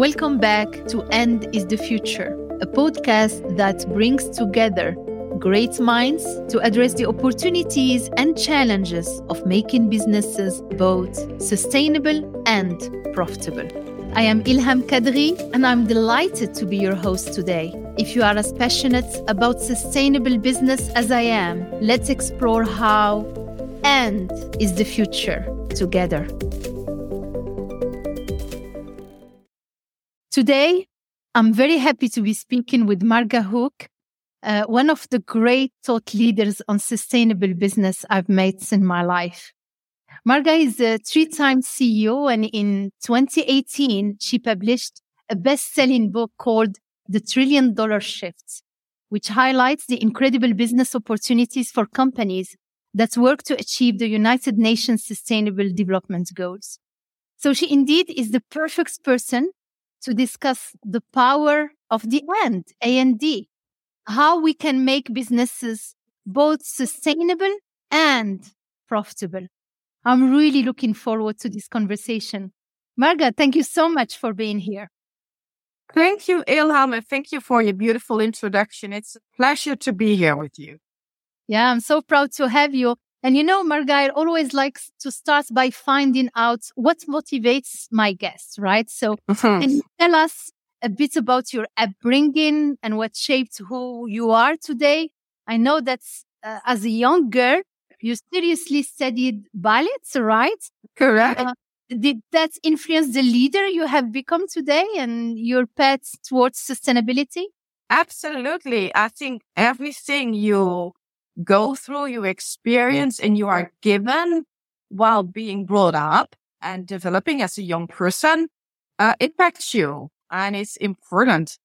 Welcome back to And is the Future, a podcast that brings together great minds to address the opportunities and challenges of making businesses both sustainable and profitable. I am Ilham Kadri, and I'm delighted to be your host today. If you are as passionate about sustainable business as I am, let's explore how and is the future together. Today, I'm very happy to be speaking with Marga Hoek, uh, one of the great thought leaders on sustainable business I've met in my life. Marga is a three-time CEO, and in 2018, she published a best-selling book called The Trillion Dollar Shift, which highlights the incredible business opportunities for companies that work to achieve the United Nations Sustainable Development Goals. So she indeed is the perfect person to discuss the power of the end, A&D, how we can make businesses both sustainable and profitable. I'm really looking forward to this conversation. Marga, thank you so much for being here. Thank you, Ilham, and thank you for your beautiful introduction. It's a pleasure to be here with you. Yeah, I'm so proud to have you. And you know, Marga always likes to start by finding out what motivates my guests, right? So Mhm. can you tell us a bit about your upbringing and what shaped who you are today? I know that uh, as a young girl, you seriously studied ballet, right? Correct. Uh, did that influence the leader you have become today and your path towards sustainability? Absolutely. I think everything you go through, you experience, and you are given while being brought up and developing as a young person uh, impacts you, and it's important.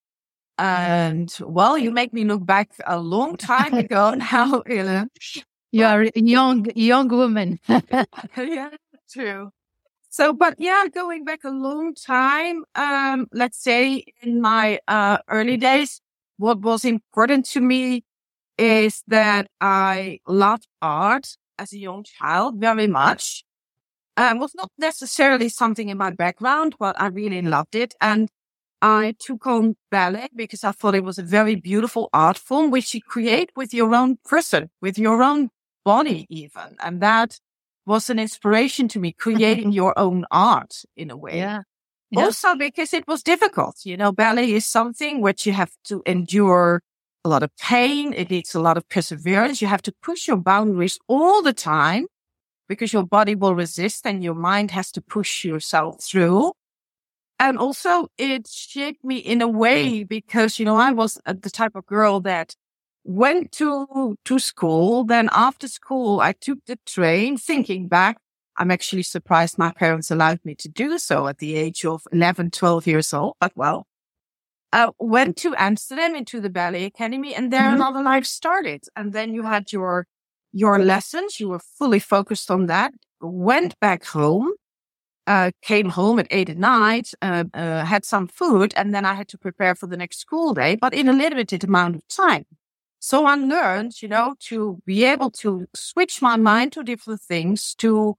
And well, you make me look back a long time ago now, Ilham. You are a young, young woman. yeah, true. So, but yeah, going back a long time, um, let's say in my uh, early days, what was important to me is that I loved art as a young child very much. Um, was not necessarily something in my background, but I really loved it. And I took on ballet because I thought it was a very beautiful art form, which you create with your own person, with your own body even. And that was an inspiration to me, creating your own art in a way. Yeah. Yeah. Also because it was difficult. You know, ballet is something which you have to endure a lot of pain. It needs a lot of perseverance. You have to push your boundaries all the time because your body will resist and your mind has to push yourself through. And also it shaped me in a way because, you know, I was uh, the type of girl that went to, to school. Then after school, I took the train thinking back. I'm actually surprised my parents allowed me to do so at the age of 11, 12 years old, but well, uh, went to Amsterdam into the ballet academy and there Mhm. another life started. And then you had your, your lessons. You were fully focused on that, went back home, uh, came home at eight at night, uh, uh, had some food, and then I had to prepare for the next school day, but in a limited amount of time. So I learned, you know, to be able to switch my mind to different things, to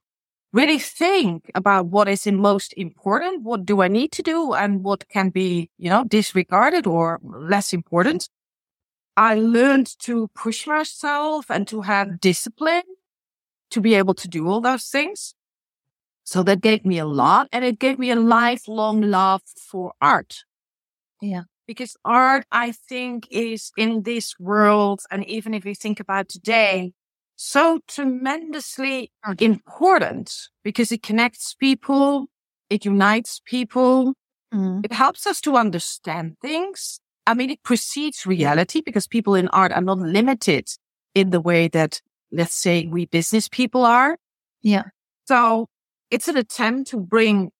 really think about what is in most important. What do I need to do and what can be, you know, disregarded or less important? I learned to push myself and to have discipline to be able to do all those things. So that gave me a lot and it gave me a lifelong love for art. Yeah. Because art, I think, is in this world, and even if you think about today, so tremendously important because it connects people, it unites people, Mm. it helps us to understand things. I mean, it precedes reality because people in art are not limited in the way that, let's say, we business people are. Yeah. So it's an attempt to bring,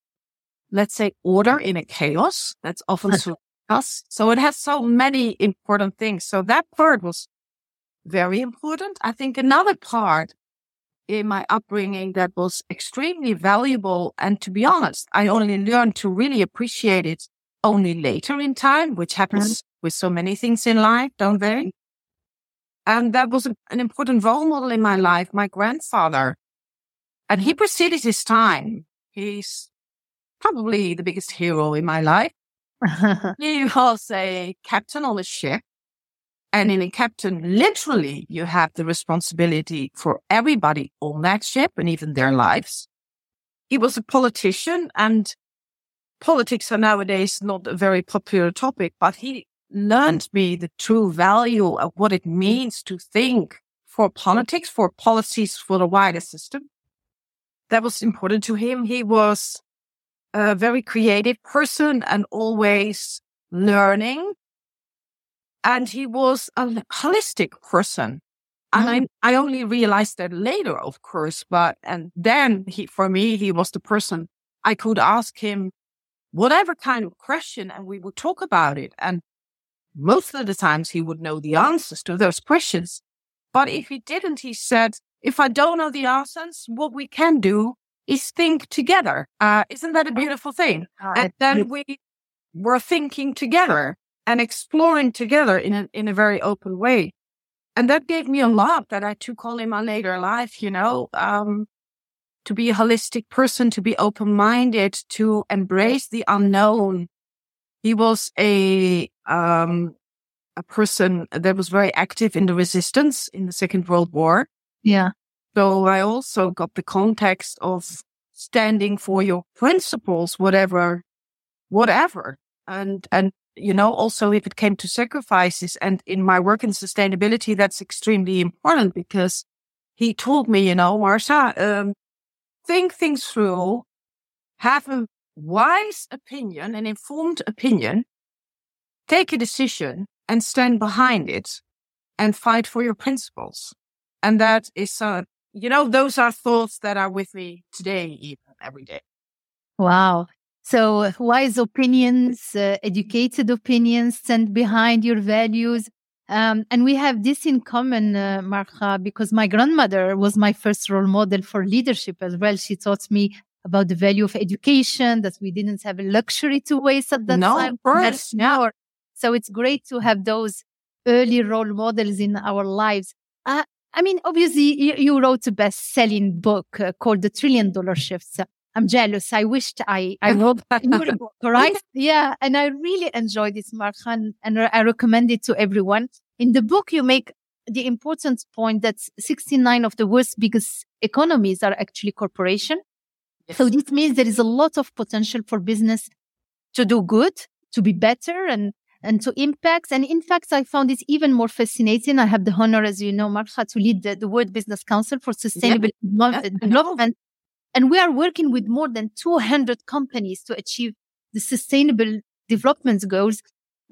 let's say, order in a chaos that's often so us. So it has so many important things. So that part was very important. I think another part in my upbringing that was extremely valuable. And to be honest, I only learned to really appreciate it only later in time, which happens mm-hmm. with so many things in life, don't they? And that was an important role model in my life, my grandfather. And he preceded his time. He's probably the biggest hero in my life. he was a captain on a ship. And in a captain, literally, you have the responsibility for everybody on that ship and even their lives. He was a politician and politics are nowadays not a very popular topic, but he learned me the true value of what it means to think for politics, for policies for the wider system. That was important to him. He was a very creative person and always learning. And he was a holistic person. And mm. I, I only realized that later, of course, but, and then he, for me, he was the person I could ask him whatever kind of question and we would talk about it. And most of the times he would know the answers to those questions. But if he didn't, he said, if I don't know the answers, what we can do is think together. Uh, isn't that a beautiful thing? Uh, and then we were thinking together and exploring together in a, in a very open way. And that gave me a lot that I took on in my later life, you know, um, to be a holistic person, to be open minded, to embrace the unknown. He was a, um, a person that was very active in the resistance in the Second World War. Yeah. So I also got the context of standing for your principles, whatever, whatever. And, and, you know, also if it came to sacrifices and in my work in sustainability, that's extremely important because he told me, you know, Marga, um, think things through, have a wise opinion, an informed opinion, take a decision and stand behind it and fight for your principles. And that is, uh, you know, those are thoughts that are with me today, even every day. Wow. So wise opinions, uh, educated opinions, stand behind your values. Um, and we have this in common, uh, because my grandmother was my first role model for leadership as well. She taught me about the value of education, that we didn't have a luxury to waste at that no, time. That's now. So it's great to have those early role models in our lives. Uh, I mean, obviously, you, you wrote a best selling book uh, called The Trillion Dollar Shifts. I'm jealous. I wished I, I wrote that book, right? yeah. And I really enjoyed this, Marga, and I recommend it to everyone. In the book, you make the important point that 69 of the world's biggest economies are actually corporation. Yes. So this means there is a lot of potential for business to do good, to be better and and to impact. And in fact, I found it even more fascinating. I have the honor, as you know, Marga, to lead the, the World Business Council for Sustainable yeah. Development. And we are working with more than 200 companies to achieve the sustainable development goals.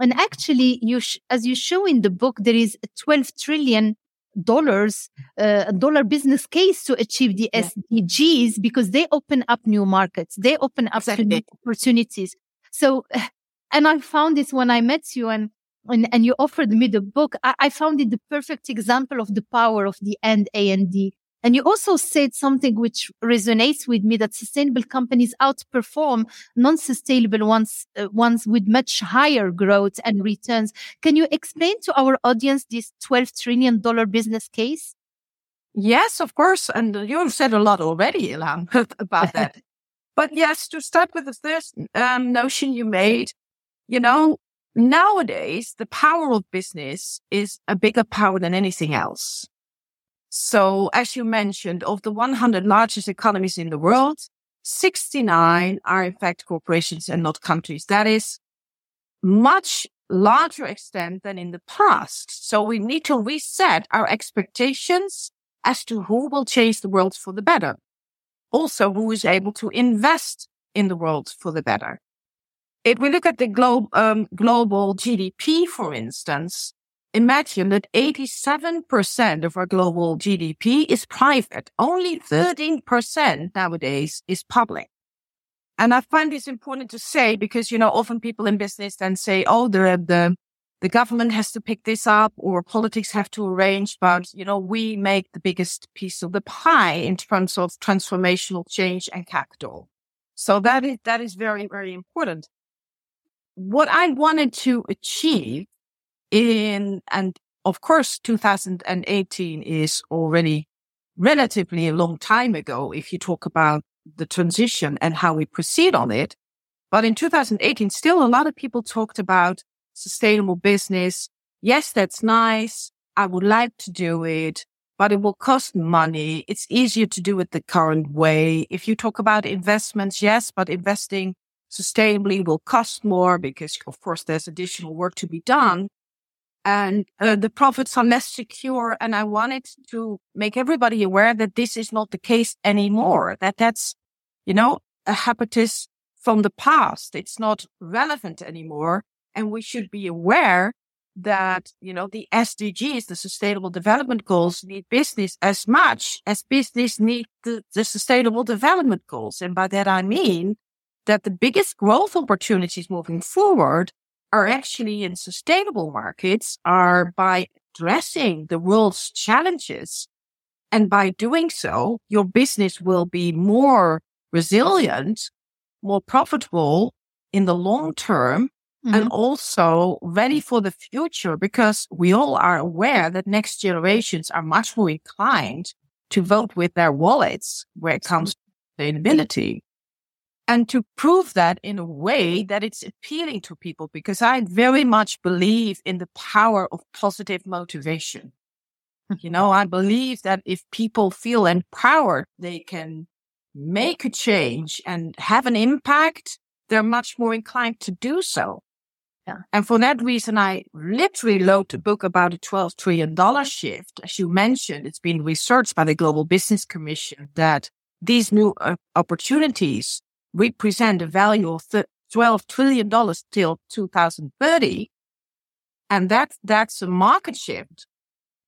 And actually, you sh- as you show in the book, there is a 12 trillion dollars, uh, dollar business case to achieve the yeah. SDGs because they open up new markets. They open up exactly. new opportunities. So and I found this when I met you and and, and you offered me the book. I, I found it the perfect example of the power of the and A and D. And you also said something which resonates with me that sustainable companies outperform non-sustainable ones, uh, ones with much higher growth and returns. Can you explain to our audience this $12 trillion business case? Yes, of course. And you've said a lot already, Ilham, about that. but yes, to start with the first um, notion you made, you know, nowadays the power of business is a bigger power than anything else. So as you mentioned, of the 100 largest economies in the world, 69 are in fact corporations and not countries. That is much larger extent than in the past. So we need to reset our expectations as to who will change the world for the better. Also, who is able to invest in the world for the better. If we look at the glo- um, global GDP, for instance, imagine that 87% of our global GDP is private. Only 13% nowadays is public. And I find this important to say because, you know, often people in business then say, oh, the, the, the government has to pick this up or politics have to arrange, but, you know, we make the biggest piece of the pie in terms of transformational change and capital. So that is, that is very, very important what I wanted to achieve in, and of course, 2018 is already relatively a long time ago if you talk about the transition and how we proceed on it. But in 2018, still a lot of people talked about sustainable business. Yes, that's nice. I would like to do it, but it will cost money. It's easier to do it the current way. If you talk about investments, yes, but investing sustainably will cost more because of course there's additional work to be done and uh, the profits are less secure. And I wanted to make everybody aware that this is not the case anymore, that that's, you know, a habitus from the past. It's not relevant anymore. And we should be aware that, you know, the SDGs, the sustainable development goals need business as much as business need the, the sustainable development goals. And by that, I mean that the biggest growth opportunities moving forward are actually in sustainable markets are by addressing the world's challenges. And by doing so, your business will be more resilient, more profitable in the long term, mm-hmm. and also ready for the future because we all are aware that next generations are much more inclined to vote with their wallets where it comes to sustainability and to prove that in a way that it's appealing to people because I very much believe in the power of positive motivation. you know, I believe that if people feel empowered, they can make a change and have an impact. They're much more inclined to do so. Yeah. And for that reason, I literally wrote a book about a $12 trillion shift. As you mentioned, it's been researched by the Global Business Commission that these new uh, opportunities represent a value of $12 trillion till 2030. And that, that's a market shift.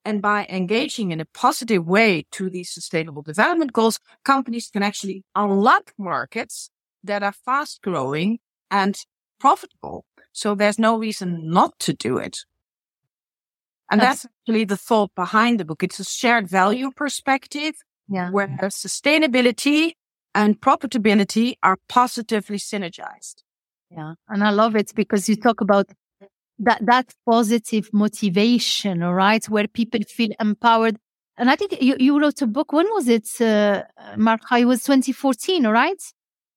And by engaging in a positive way to these sustainable development goals, companies can actually unlock markets that are fast growing and profitable. So there's no reason not to do it. And that's, that's actually the thought behind the book. It's a shared value perspective yeah. where sustainability and profitability are positively synergized. Yeah. And I love it because you talk about that, that positive motivation, all right, where people feel empowered. And I think you, you wrote a book. When was it, uh, Marga? It was 2014, all right?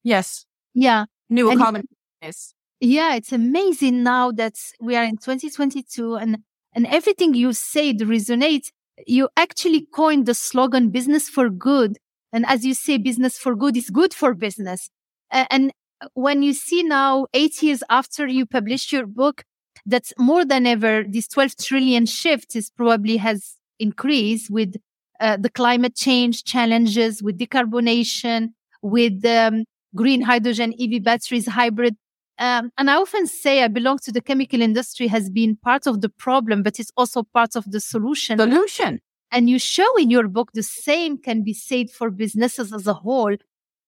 Yes. Yeah. New and economy. Yes. Yeah. It's amazing now that we are in 2022 and, and everything you said resonates. You actually coined the slogan business for good and as you say, business for good is good for business. And when you see now, eight years after you published your book, that's more than ever, this 12 trillion shift is probably has increased with uh, the climate change challenges, with decarbonation, with um, green hydrogen, EV batteries, hybrid. Um, and I often say I belong to the chemical industry has been part of the problem, but it's also part of the solution. Solution. And you show in your book the same can be said for businesses as a whole.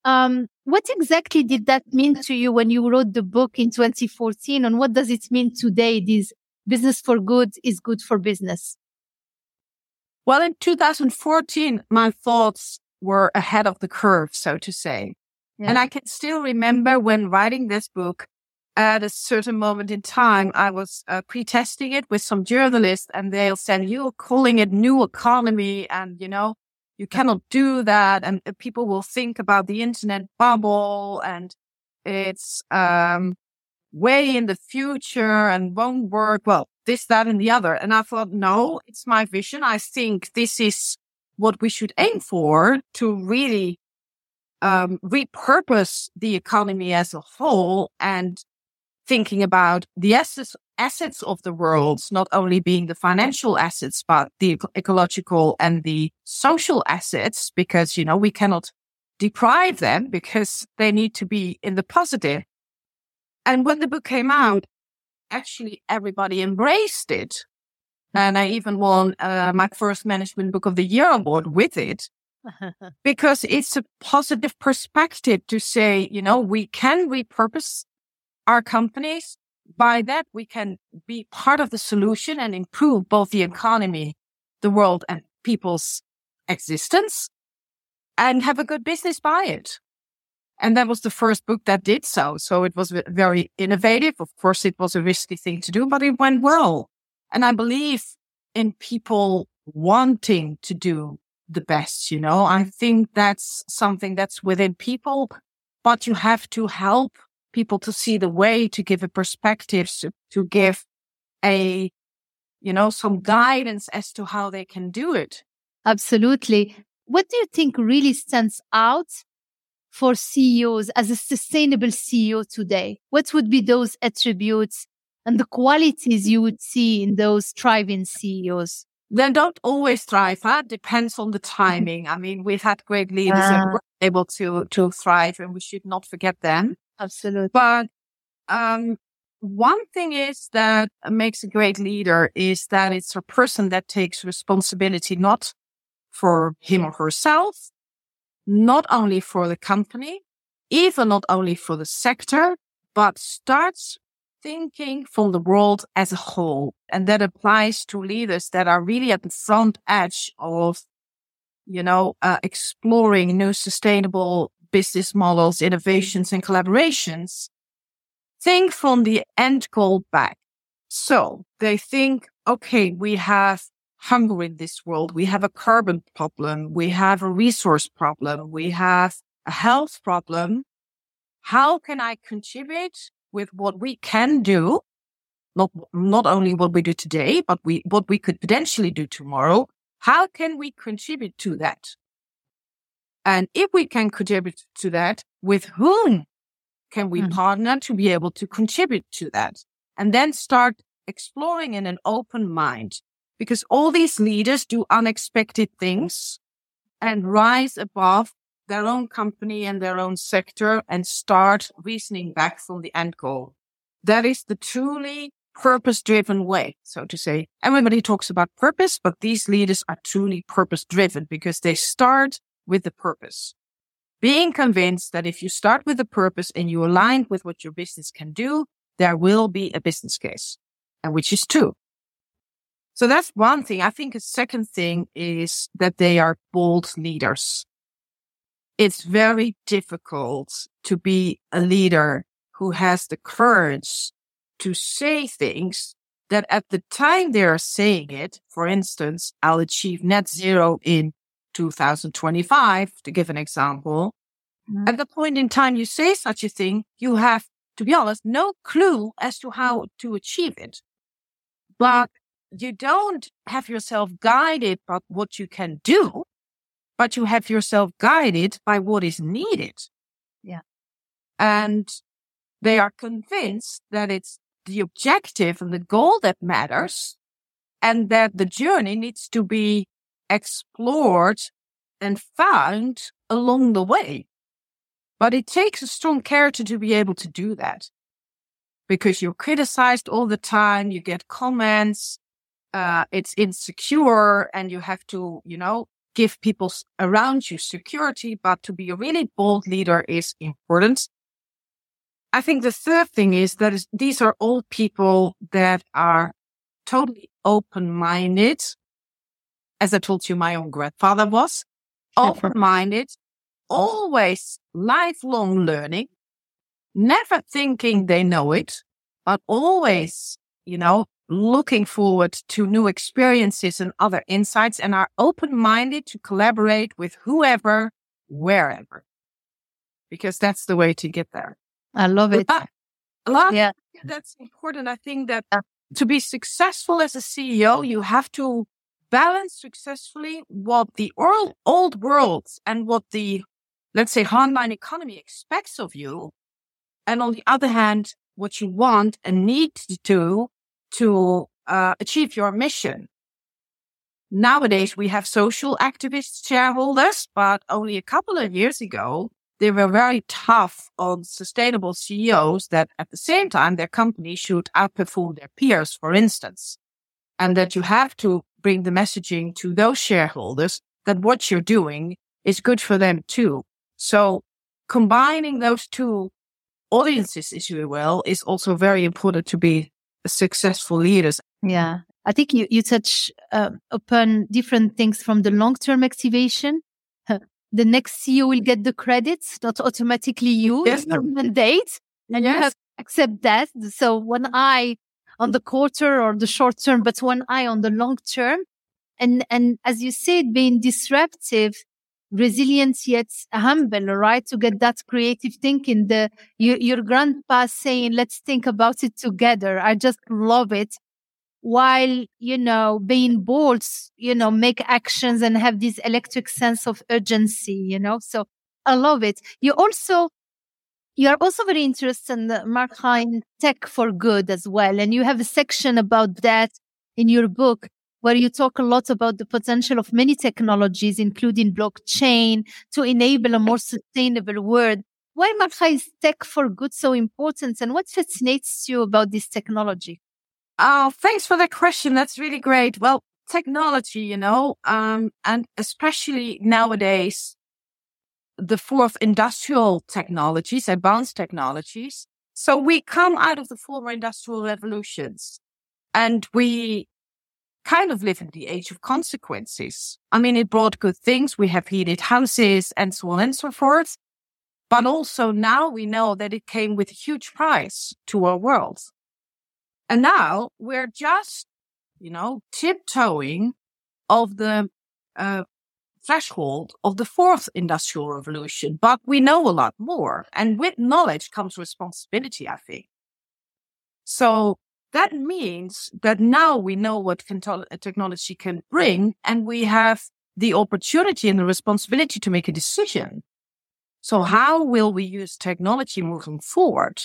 Um, what exactly did that mean to you when you wrote the book in 2014? And what does it mean today? This business for good is good for business. Well, in 2014, my thoughts were ahead of the curve, so to say. Yeah. And I can still remember when writing this book, at a certain moment in time, I was uh, pre-testing it with some journalists and they'll say, you're calling it new economy. And, you know, you cannot do that. And uh, people will think about the internet bubble and it's, um, way in the future and won't work. Well, this, that, and the other. And I thought, no, it's my vision. I think this is what we should aim for to really um, repurpose the economy as a whole and thinking about the assets, assets of the world, not only being the financial assets, but the ecological and the social assets, because, you know, we cannot deprive them because they need to be in the positive. And when the book came out, actually everybody embraced it. And I even won uh, my first management book of the year award with it because it's a positive perspective to say, you know, we can repurpose our companies. By that, we can be part of the solution and improve both the economy, the world and people's existence and have a good business by it. And that was the first book that did so. So it was very innovative. Of course, it was a risky thing to do, but it went well. And I believe in people wanting to do the best. You know, I think that's something that's within people, but you have to help people to see the way, to give a perspective, to, to give a, you know, some guidance as to how they can do it. Absolutely. What do you think really stands out for CEOs as a sustainable CEO today? What would be those attributes and the qualities you would see in those thriving CEOs? They don't always thrive. Huh? Depends on the timing. I mean, we've had great leaders uh, that were able to to thrive, and we should not forget them. Absolutely. But um, one thing is that makes a great leader is that it's a person that takes responsibility not for him or herself, not only for the company, even not only for the sector, but starts thinking from the world as a whole. And that applies to leaders that are really at the front edge of, you know, uh, exploring new sustainable business models, innovations and collaborations. Think from the end goal back. So they think, okay, we have hunger in this world. We have a carbon problem. We have a resource problem. We have a health problem. How can I contribute with what we can do? Not, not only what we do today, but we, what we could potentially do tomorrow. How can we contribute to that? And if we can contribute to that, with whom can we mm. partner to be able to contribute to that? And then start exploring in an open mind because all these leaders do unexpected things and rise above their own company and their own sector and start reasoning back from the end goal. That is the truly purpose driven way, so to say. Everybody talks about purpose, but these leaders are truly purpose driven because they start with the purpose. Being convinced that if you start with the purpose and you align with what your business can do, there will be a business case, and which is true. So that's one thing. I think a second thing is that they are bold leaders. It's very difficult to be a leader who has the courage to say things that at the time they are saying it, for instance, I'll achieve net zero in 2025, to give an example. Mm-hmm. At the point in time you say such a thing, you have, to be honest, no clue as to how to achieve it. But you don't have yourself guided by what you can do, but you have yourself guided by what is needed. Yeah. And they are convinced that it's the objective and the goal that matters and that the journey needs to be explored and found along the way. But it takes a strong character to be able to do that because you're criticized all the time. You get comments uh, it's insecure and you have to, you know, give people around you security. But to be a really bold leader is important. I think the third thing is that is, these are all people that are totally open minded. As I told you, my own grandfather was open minded, oh. always lifelong learning, never thinking they know it, but always, you know, looking forward to new experiences and other insights and are open minded to collaborate with whoever, wherever. Because that's the way to get there. I love it. a lot. Yeah. That's important. I think that to be successful as a CEO, you have to balance successfully what the old, old world and what the, let's say, online economy expects of you. And on the other hand, what you want and need to do to uh, achieve your mission. Nowadays, we have social activist shareholders, but only a couple of years ago, they were very tough on sustainable CEOs that at the same time, their company should outperform their peers, for instance. And that you have to bring the messaging to those shareholders that what you're doing is good for them too. So combining those two audiences, if you will, is also very important to be successful leaders. Yeah. I think you, you touch uh, upon different things from the long term activation. the next CEO will get the credits, not automatically you. Yes. mandate. And yes. you have to accept that. So when eye on the quarter or the short term, but one eye on the long term. And, and as you said, being disruptive, resilient yet humble, right? To get that creative thinking. The your, your grandpa saying, "Let's think about it together." I just love it. While you know being bold, you know, make actions and have this electric sense of urgency. You know, so I love it. You also you are also very interested in Marga in tech for good as well, and you have a section about that in your book where you talk a lot about the potential of many technologies, including blockchain, to enable a more sustainable world. Why, Marga is tech for good so important? And what fascinates you about this technology? Oh, thanks for that question. That's really great. Well, technology, you know, um, and especially nowadays, the fourth industrial technologies, advanced technologies. So we come out of the former industrial revolutions and we kind of live in the age of consequences. I mean, it brought good things. We have heated houses and so on and so forth. But also now we know that it came with a huge price to our world. And now we're just, you know, tiptoeing of the uh, threshold of the fourth industrial revolution, but we know a lot more. And with knowledge comes responsibility, I think. So that means that now we know what uh, technology can bring and we have the opportunity and the responsibility to make a decision. So how will we use technology moving forward?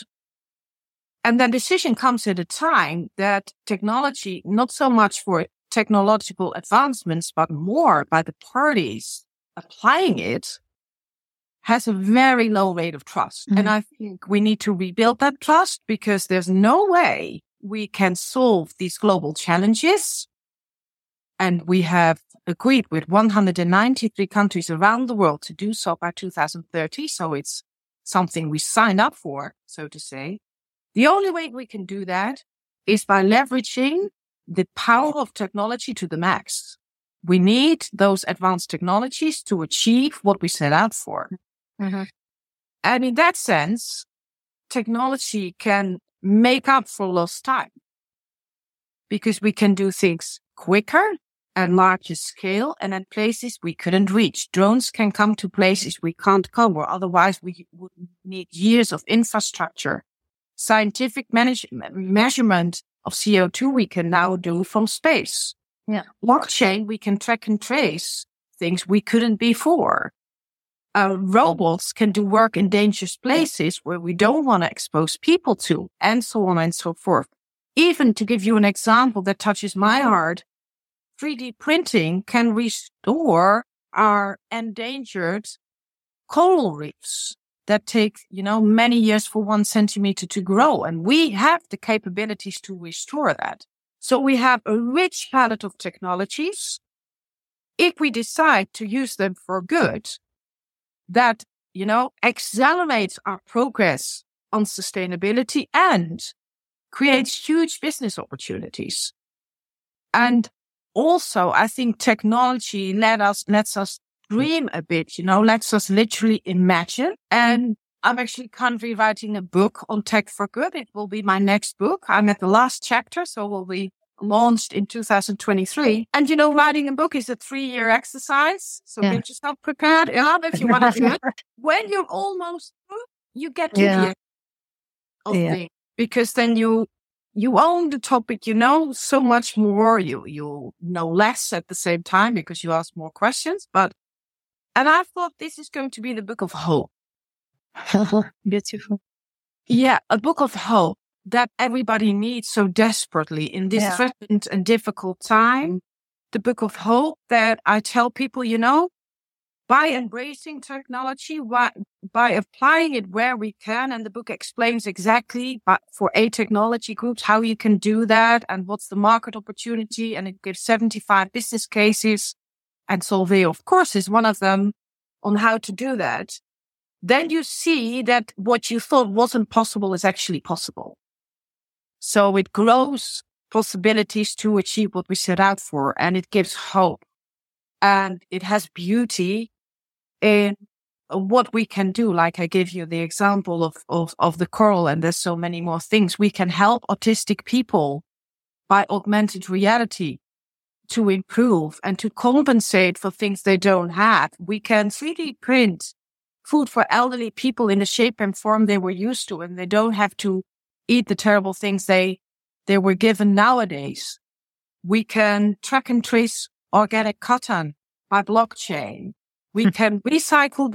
And that decision comes at a time that technology, not so much for technological advancements, but more by the parties applying it has a very low rate of trust. Mm-hmm. And I think we need to rebuild that trust because there's no way we can solve these global challenges. And we have agreed with 193 countries around the world to do so by 2030. So it's something we signed up for, so to say. The only way we can do that is by leveraging the power of technology to the max. We need those advanced technologies to achieve what we set out for. Mm-hmm. And in that sense, technology can make up for lost time because we can do things quicker and larger scale and at places we couldn't reach. Drones can come to places we can't cover. Otherwise we would need years of infrastructure. Scientific manage- measurement of CO2 we can now do from space. Yeah. Blockchain, we can track and trace things we couldn't before uh, robots can do work in dangerous places where we don't want to expose people to, and so on and so forth. Even to give you an example that touches my heart, 3D printing can restore our endangered coral reefs that take, you know, many years for one centimeter to grow. And we have the capabilities to restore that. So we have a rich palette of technologies. If we decide to use them for good, that, you know, accelerates our progress on sustainability and creates huge business opportunities. And also, I think technology let us, lets us dream a bit, you know, let's just literally imagine. And I'm actually currently writing a book on tech for good. It will be my next book. I'm at the last chapter, so we'll be launched in 2023. And you know, writing a book is a three year exercise. So yeah. get yourself prepared. Yeah, if you want to do it. When you're almost through, you get to yeah. the of yeah. thing because then you you own the topic, you know so much more, you you know less at the same time because you ask more questions. But and I thought this is going to be the book of hope. Beautiful. Yeah, a book of hope that everybody needs so desperately in this yeah. threatened and difficult time. The book of hope that I tell people, you know, by embracing technology, by, by applying it where we can. And the book explains exactly for a technology groups, how you can do that and what's the market opportunity. And it gives 75 business cases. And Solvay, of course, is one of them on how to do that. Then you see that what you thought wasn't possible is actually possible. So it grows possibilities to achieve what we set out for and it gives hope and it has beauty in what we can do. Like I gave you the example of, of, of the coral and there's so many more things. We can help autistic people by augmented reality. To improve and to compensate for things they don't have. We can 3D print food for elderly people in the shape and form they were used to, and they don't have to eat the terrible things they, they were given nowadays. We can track and trace organic cotton by blockchain. We hmm. can recycle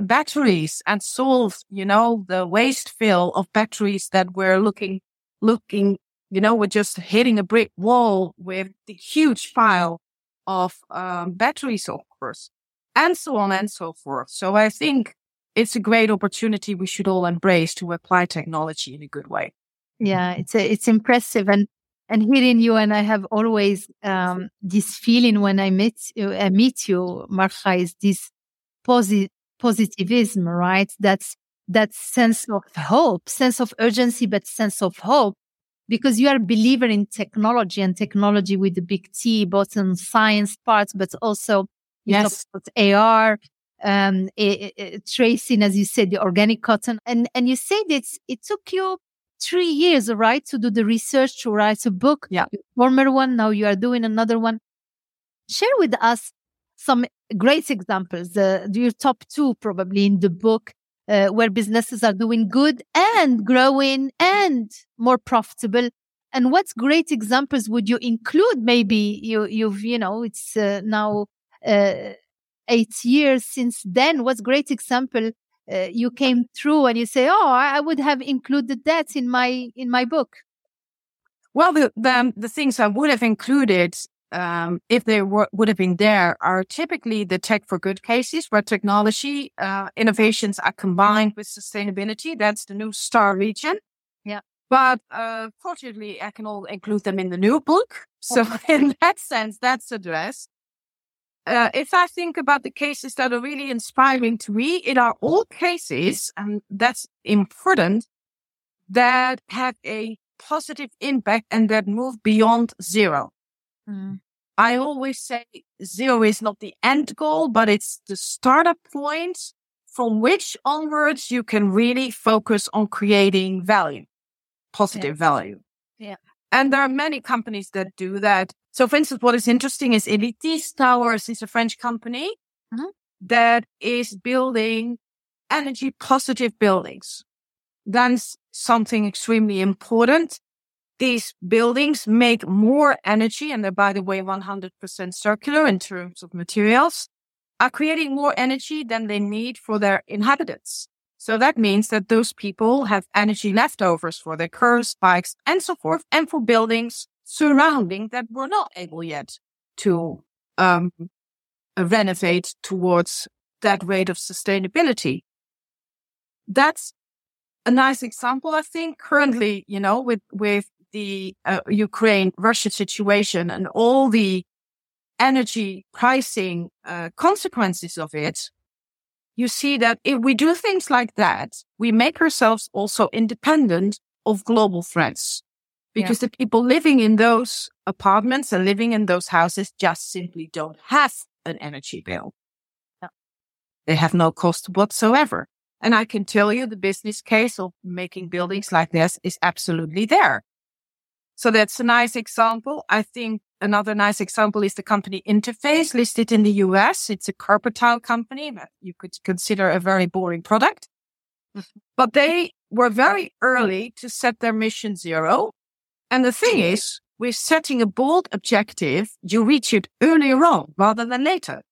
batteries and solve, you know, the waste fill of batteries that we're looking, looking, you know, we're just hitting a brick wall with the huge pile of um, batteries, of course, and so on and so forth. So I think it's a great opportunity we should all embrace to apply technology in a good way. Yeah, it's a, it's impressive, and and hearing you and I have always um, this feeling when I meet you, I meet you, Marga, is this posi- positivism, right? That's that sense of hope, sense of urgency, but sense of hope, because you are a believer in technology and technology with the big T, both in science parts, but also yes, AR, um, tracing, as you said, the organic cotton, and and you said it's it took you three years, right, to do the research to write a book. Yeah. Former one, now you are doing another one. Share with us some great examples, the, your top two probably in the book, uh, where businesses are doing good and growing and more profitable. And what great examples would you include? Maybe you, you've, you know, it's uh, now uh, eight years since then. what great example uh, you came through and you say, "Oh, I would have included that in my in my book." Well, the the, the things I would have included um, if they were, would have been there are typically the tech for good cases where technology uh, innovations are combined with sustainability. That's the new star region. Yeah. But uh, fortunately, I can all include them in the new book. So in that sense, that's addressed uh, if I think about the cases that are really inspiring to me, it are all cases, and that's important, that have a positive impact and that move beyond zero. Mm. I always say zero is not the end goal, but it's the startup point from which onwards you can really focus on creating value, positive yeah. value. Yeah. And there are many companies that do that. So, for instance, what is interesting is Elithis Towers is a French company mm-hmm. that is building energy positive buildings. That's something extremely important. These buildings make more energy, and they're, by the way, 100% circular in terms of materials, are creating more energy than they need for their inhabitants. So that means that those people have energy leftovers for their cars, bikes, and so forth, and for buildings surrounding that were not able yet to um, renovate towards that rate of sustainability. That's a nice example, I think. Currently, you know, with with the uh, Ukraine Russia situation and all the energy pricing uh, consequences of it, you see that if we do things like that, we make ourselves also independent of global threats because yeah. the people living in those apartments and living in those houses just simply don't have an energy bill. They have no cost whatsoever. And I can tell you the business case of making buildings like this is absolutely there. So that's a nice example. I think another nice example is the company Interface listed in the US. It's a carpet tile company that you could consider a very boring product, mm-hmm. but they were very early to set their mission zero and the thing is, with setting a bold objective, you reach it earlier on rather than later.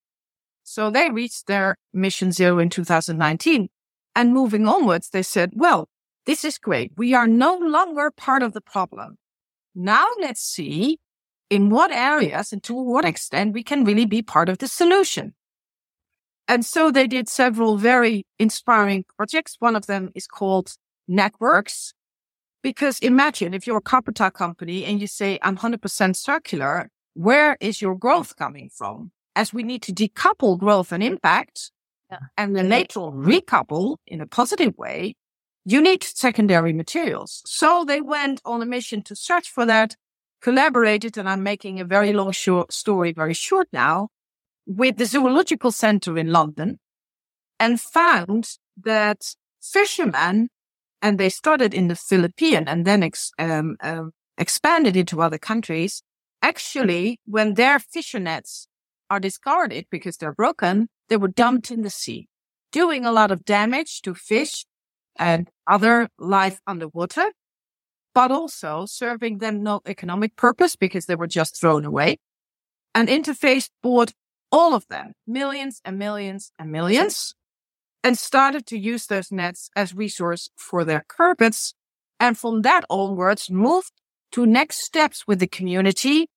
So they reached their mission zero in 2019. And moving onwards, they said, well, this is great. We are no longer part of the problem. Now let's see in what areas and to what extent we can really be part of the solution. And so they did several very inspiring projects. One of them is called Net-Works. Because imagine if you're a tile company and you say, I'm 100% circular, where is your growth coming from? As we need to decouple growth and impact yeah. and then later recouple in a positive way, you need secondary materials. So they went on a mission to search for that, collaborated, and I'm making a very long short story very short now with the Zoological Center in London and found that fishermen and they started in the Philippines and then ex, um, um, expanded into other countries, actually, when their fishing nets are discarded because they're broken, they were dumped in the sea, doing a lot of damage to fish and other life underwater, but also serving them no economic purpose because they were just thrown away. And Interface bought all of them, millions and millions and millions, and started to use those nets as resource for their carpets. And from that onwards, moved to next steps with the community,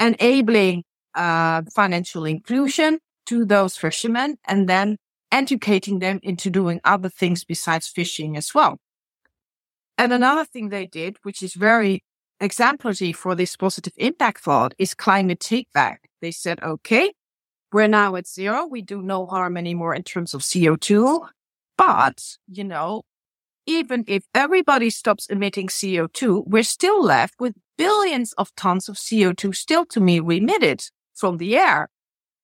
enabling uh, financial inclusion to those fishermen and then educating them into doing other things besides fishing as well. And another thing they did, which is very exemplary for this positive impact thought, is climate take back. They said, okay, we're now at zero. We do no harm anymore in terms of CO2. But, you know, even if everybody stops emitting CO2, we're still left with billions of tons of CO2 still to be emitted from the air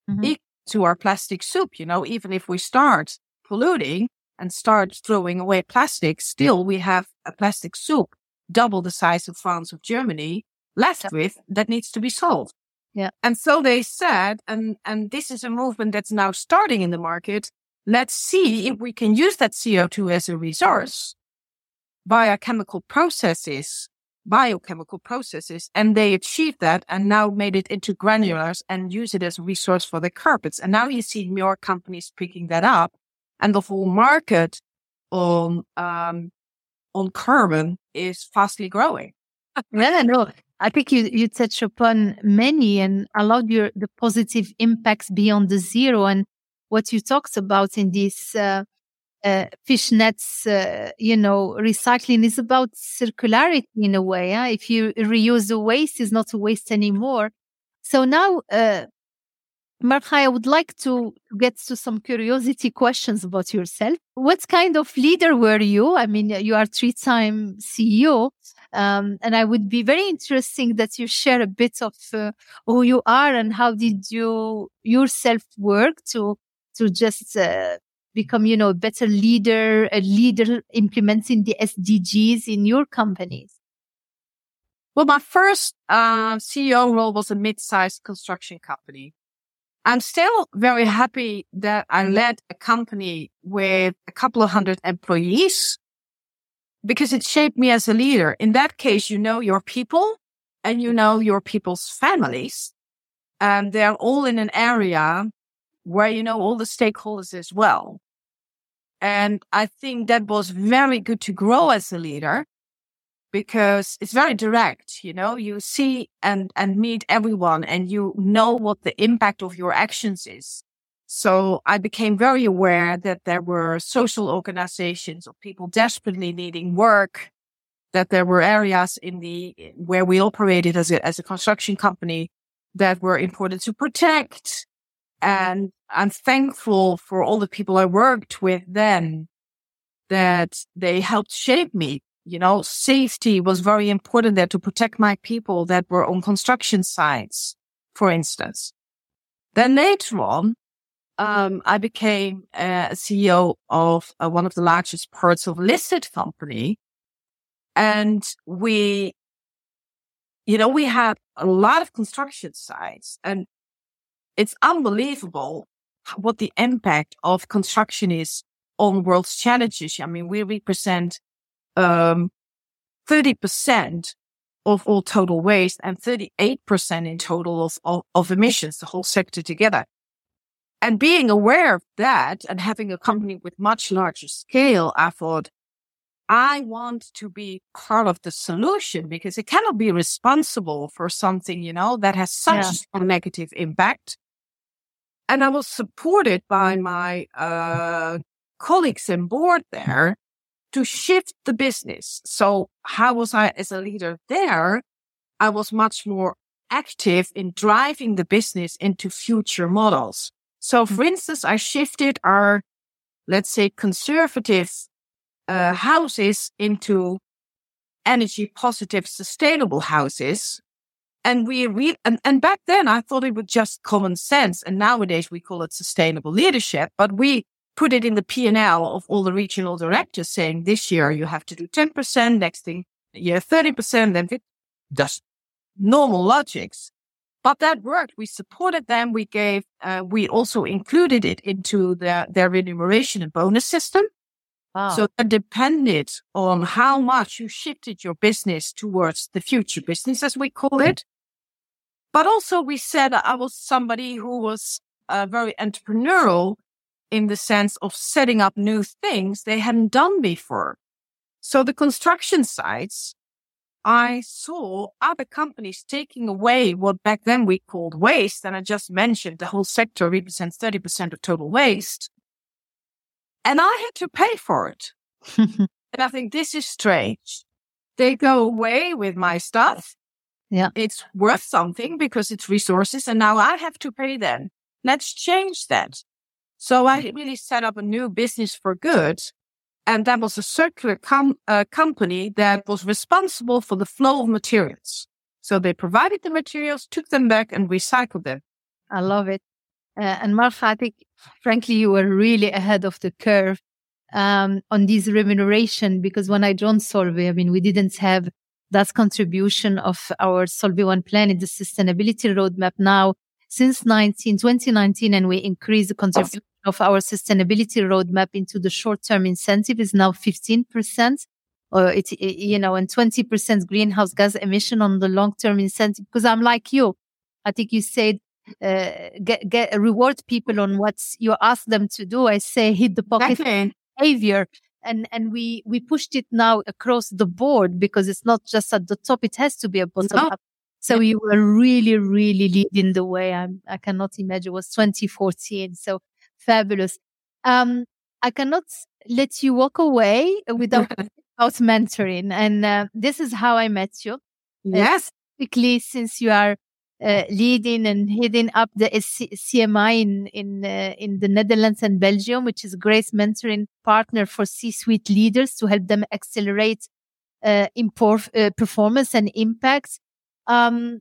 mm-hmm. To our plastic soup. You know, even if we start polluting and start throwing away plastic, still we have a plastic soup double the size of France or Germany left yep. with that needs to be solved. Yeah. And so they said, and, and this is a movement that's now starting in the market. Let's see if we can use that CO2 as a resource via chemical processes, biochemical processes. And they achieved that and now made it into granulars and use it as a resource for the carpets. And now you see more companies picking that up and the whole market on, um, on carbon is fastly growing. yeah, no, I think you, you touch upon many and allowed your the positive impacts beyond the zero. And what you talked about in this uh, uh, fish nets, uh, you know, recycling is about circularity in a way. Huh? If you reuse the waste, it's not a waste anymore. So now, uh, Marga, I would like to get to some curiosity questions about yourself. What kind of leader were you? I mean, you are three-time CEO. Um, and I would be very interesting that you share a bit of uh, who you are and how did you yourself work to to just uh, become, you know, a better leader, a leader implementing the SDGs in your companies. Well, my first uh, CEO role was a mid-sized construction company. I'm still very happy that I led a company with a couple of hundred employees because it shaped me as a leader. In that case, you know your people and you know your people's families. And they're all in an area where you know all the stakeholders as well. And I think that was very good to grow as a leader because it's very direct. You know, you see and, and meet everyone and you know what the impact of your actions is. So I became very aware that there were social organizations of people desperately needing work, that there were areas in the, where we operated as a, as a construction company that were important to protect. And I'm thankful for all the people I worked with then that they helped shape me. You know, safety was very important there to protect my people that were on construction sites, for instance. Then later on, um, I became a CEO of uh, one of the largest parts of listed company. And we, you know, we had a lot of construction sites and it's unbelievable what the impact of construction is on world's challenges. I mean, we represent, um, 30% of all total waste and 38% in total of, of, of emissions, the whole sector together. And being aware of that and having a company with much larger scale, I thought, I want to be part of the solution because it cannot be responsible for something, you know, that has such yeah. a negative impact. And I was supported by my uh, colleagues and board there to shift the business. So how was I as a leader there? I was much more active in driving the business into future models. So for instance, I shifted our, let's say, conservative uh, houses into energy positive, sustainable houses. And we re- and, and back then I thought it was just common sense. And nowadays we call it sustainable leadership, but we put it in the P&L of all the regional directors saying this year you have to do 10%, next thing year 30%, then does normal logics. But that worked. We supported them. We gave, uh, we also included it into their, their remuneration and bonus system. Wow. So that depended on how much you shifted your business towards the future business, as we call it. But also we said I was somebody who was uh, very entrepreneurial in the sense of setting up new things they hadn't done before. So the construction sites, I saw other companies taking away what back then we called waste. And I just mentioned the whole sector represents 30% of total waste. And I had to pay for it. and I think this is strange. They go away with my stuff. Yeah. It's worth something because it's resources. And now I have to pay them. Let's change that. So I really set up a new business for good and that was a circular com- uh, company that was responsible for the flow of materials. So they provided the materials, took them back and recycled them. I love it. Uh, and Marga, I think, frankly, you were really ahead of the curve um, on this remuneration because when I joined Solvay, I mean, we didn't have that contribution of our Solvay One plan in the sustainability roadmap now since 19, 2019, and we increased the contribution of our sustainability roadmap into the short-term incentive is now 15%. Or it, you know, and 20% greenhouse gas emission on the long-term incentive. Because I'm like you. I think you said, uh, get, get, reward people on what you ask them to do. I say hit the pocket exactly. behavior. And, and we, we pushed it now across the board because it's not just at the top. It has to be a bottom no. up. So you were really, really leading the way. I, I cannot imagine it was 2014. So Fabulous. Um, I cannot let you walk away without about mentoring. And uh, this is how I met you. Yes. Quickly, since you are uh, leading and heading up the CMI in in uh, in the Netherlands and Belgium, which is Grace mentoring partner for C-suite leaders to help them accelerate uh, impor- uh, performance and impact. Um,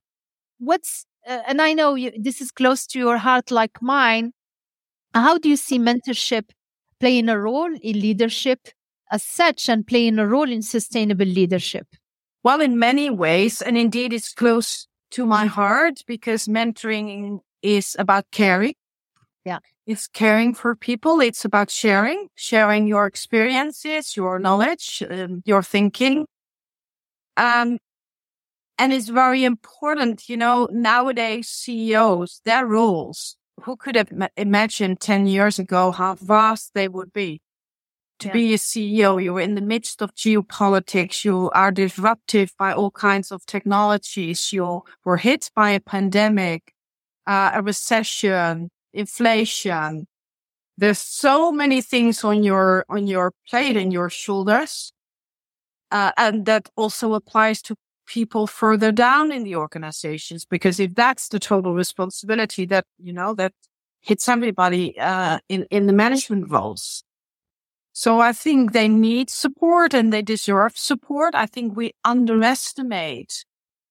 what's uh, and I know you, this is close to your heart, like mine. How do you see mentorship playing a role in leadership as such and playing a role in sustainable leadership? Well, in many ways, and indeed it's close to my heart because mentoring is about caring. Yeah. It's caring for people. It's about sharing, sharing your experiences, your knowledge, um, your thinking. Um, and it's very important, you know, nowadays CEOs, their roles who could have imagined 10 years ago how vast they would be? To yeah. be a CEO, you're in the midst of geopolitics. You are disrupted by all kinds of technologies. You were hit by a pandemic, uh, a recession, inflation. There's so many things on your, on your plate and your shoulders. Uh, and that also applies to people further down in the organizations because if that's the total responsibility that you know that hits everybody uh, in in the management roles so i think they need support and they deserve support i think we underestimate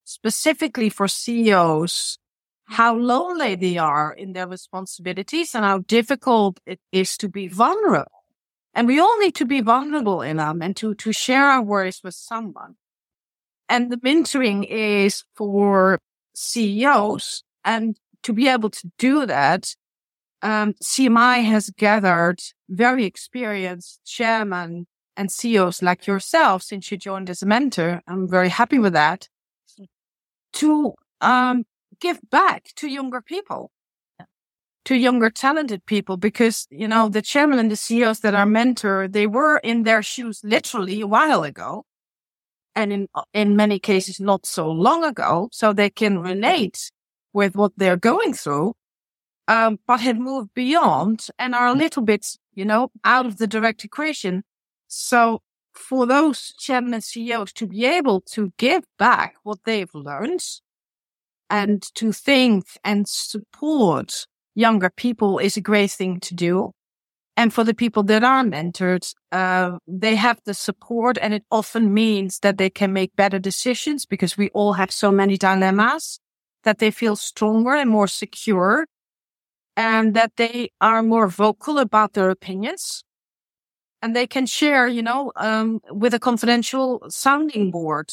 specifically for ceos how lonely they are in their responsibilities and how difficult it is to be vulnerable and we all need to be vulnerable in them and to to share our worries with someone and the mentoring is for CEOs. And to be able to do that, um, CMI has gathered very experienced chairmen and CEOs like yourself since you joined as a mentor. I'm very happy with that to um, give back to younger people, to younger talented people, because, you know, the chairman and the CEOs that are mentor, they were in their shoes literally a while ago and in, in many cases not so long ago. So they can relate with what they're going through. Um, but have moved beyond and are a little bit, you know, out of the direct equation. So for those chairman and CEOs to be able to give back what they've learned and to think and support younger people is a great thing to do. And for the people that are mentored, uh, they have the support and it often means that they can make better decisions because we all have so many dilemmas that they feel stronger and more secure and that they are more vocal about their opinions and they can share, you know, um, with a confidential sounding board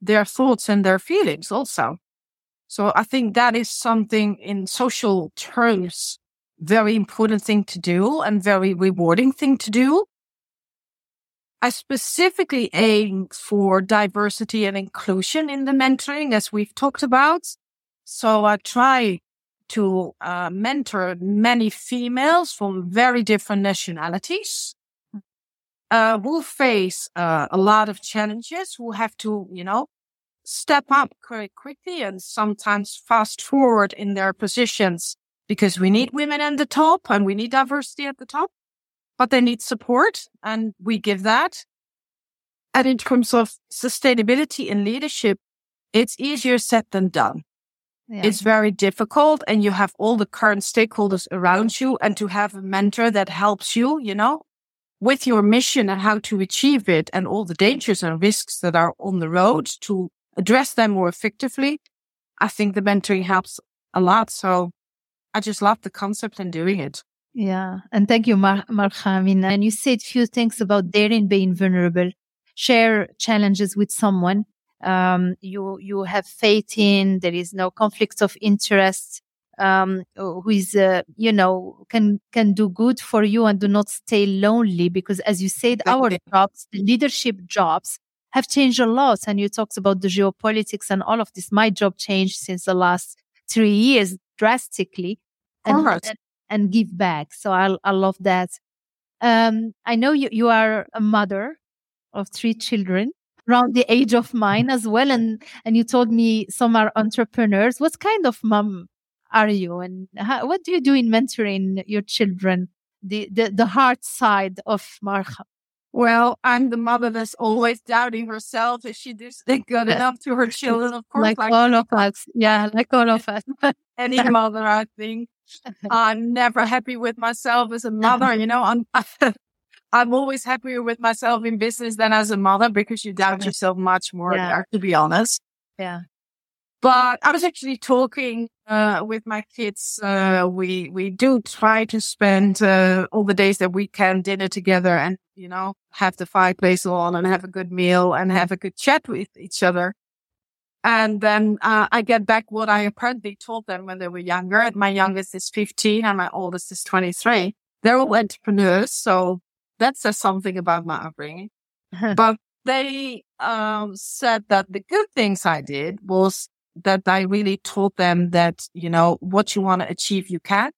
their thoughts and their feelings also. So I think that is something in social terms, very important thing to do and very rewarding thing to do. I specifically aim for diversity and inclusion in the mentoring, as we've talked about. So I try to uh, mentor many females from very different nationalities uh, who face uh, a lot of challenges, who have to, you know, step up very quickly and sometimes fast forward in their positions because we need women at the top and we need diversity at the top, but they need support and we give that. And in terms of sustainability and leadership, it's easier said than done. Yeah. It's very difficult and you have all the current stakeholders around you and to have a mentor that helps you, you know, with your mission and how to achieve it and all the dangers and risks that are on the road to address them more effectively. I think the mentoring helps a lot. So I just love the concept and doing it. Yeah. And thank you, Mar- Marga. and you said few things about daring being vulnerable, share challenges with someone um, you you have faith in. There is no conflicts of interest. Um, who is uh, you know can can do good for you and do not stay lonely because as you said our jobs the leadership jobs have changed a lot. And you talked about the geopolitics and all of this. My job changed since the last three years drastically and, and, and, give back. So I, I love that. Um, i know you, you are a mother of three children around the age of mine as well. And, and you told me some are entrepreneurs. What kind of mom are you? And how, what do you do in mentoring your children? The, the, the hard side of Marga. Well, I'm the mother that's always doubting herself. if she just good enough to her children? Of course, like, like all of us. Yeah, like all of us. Any mother, I think. I'm never happy with myself as a mother. You know, I'm, I'm always happier with myself in business than as a mother because you doubt yourself much more yeah. there, to be honest. Yeah. But I was actually talking uh, with my kids. Uh, we we do try to spend uh, all the days that we can dinner together, and you know have the fireplace on and have a good meal and have a good chat with each other. And then uh, I get back what I apparently told them when they were younger. My youngest is 15 and my oldest is 23. They're all entrepreneurs, so that says something about my upbringing. but they um, said that the good things I did was that I really told them that, you know, what you want to achieve, you can.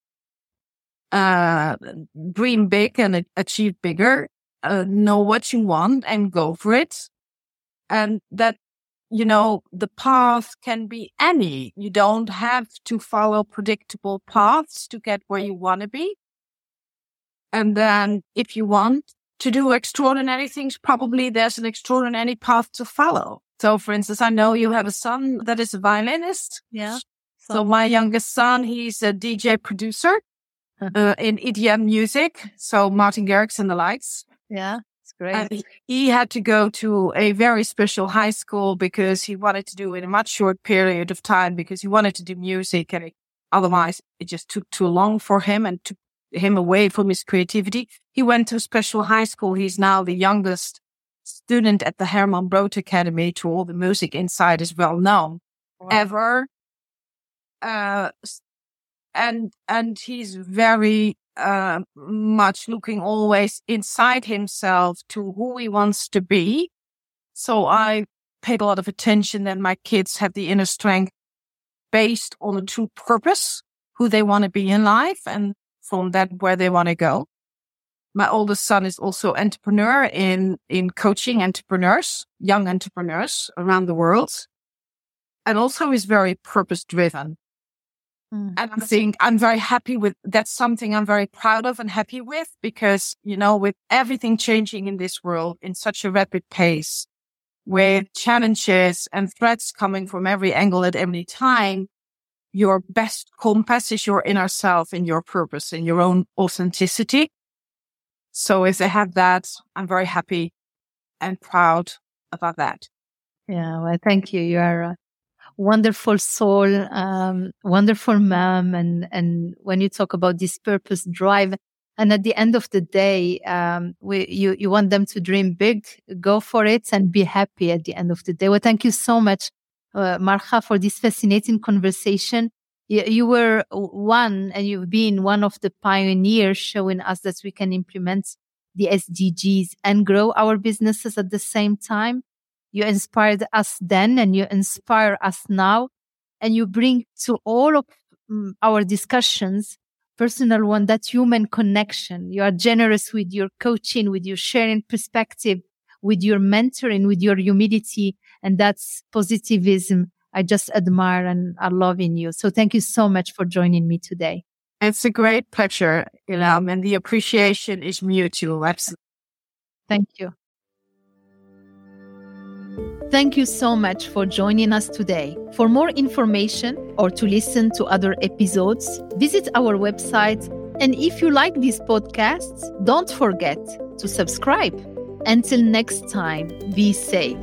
Uh, dream big and achieve bigger. Uh, know what you want and go for it. And that, you know, the path can be any. You don't have to follow predictable paths to get where you want to be. And then if you want to do extraordinary things, probably there's an extraordinary path to follow. So for instance, I know you have a son that is a violinist. Yeah. So, so my youngest son, he's a DJ producer uh, in EDM music. So Martin Garrix and the likes. Yeah. It's great. And he had to go to a very special high school because he wanted to do it in a much short period of time because he wanted to do music and it, otherwise it just took too long for him and took him away from his creativity. He went to special high school. He's now the youngest student at the Herman Brood Academy to all the music inside is well known wow. ever. Uh, and, and he's very, uh, much looking always inside himself to who he wants to be. So I paid a lot of attention that my kids have the inner strength based on a true purpose, who they want to be in life and from that where they want to go. My oldest son is also entrepreneur in, in coaching entrepreneurs, young entrepreneurs around the world. And also is very purpose driven. Mm. And I think I'm very happy with that's something I'm very proud of and happy with because, you know, with everything changing in this world in such a rapid pace, with challenges and threats coming from every angle at every time, your best compass is your inner self and your purpose and your own authenticity. So if they have that, I'm very happy and proud about that. Yeah, well, thank you. You are a wonderful soul, um, wonderful mom. And, and when you talk about this purpose drive, And at the end of the day, um, we, you, you want them to dream big, go for it and be happy at the end of the day. Well, thank you so much, uh, Marga, for this fascinating conversation. You, were one and you've been one of the pioneers showing us that we can implement the SDGs and grow our businesses at the same time. You inspired us then and you inspire us now. And you bring to all of um, our discussions, personal one, that human connection. You are generous with your coaching, with your sharing perspective, with your mentoring, with your humility. And that's positivism I just admire and I love in you. So thank you so much for joining me today. It's a great pleasure, Ilham, and the appreciation is mutual. Absolutely. Thank you. Thank you so much for joining us today. For more information or to listen to other episodes, visit our website. And if you like these podcasts, don't forget to subscribe. Until next time, be safe.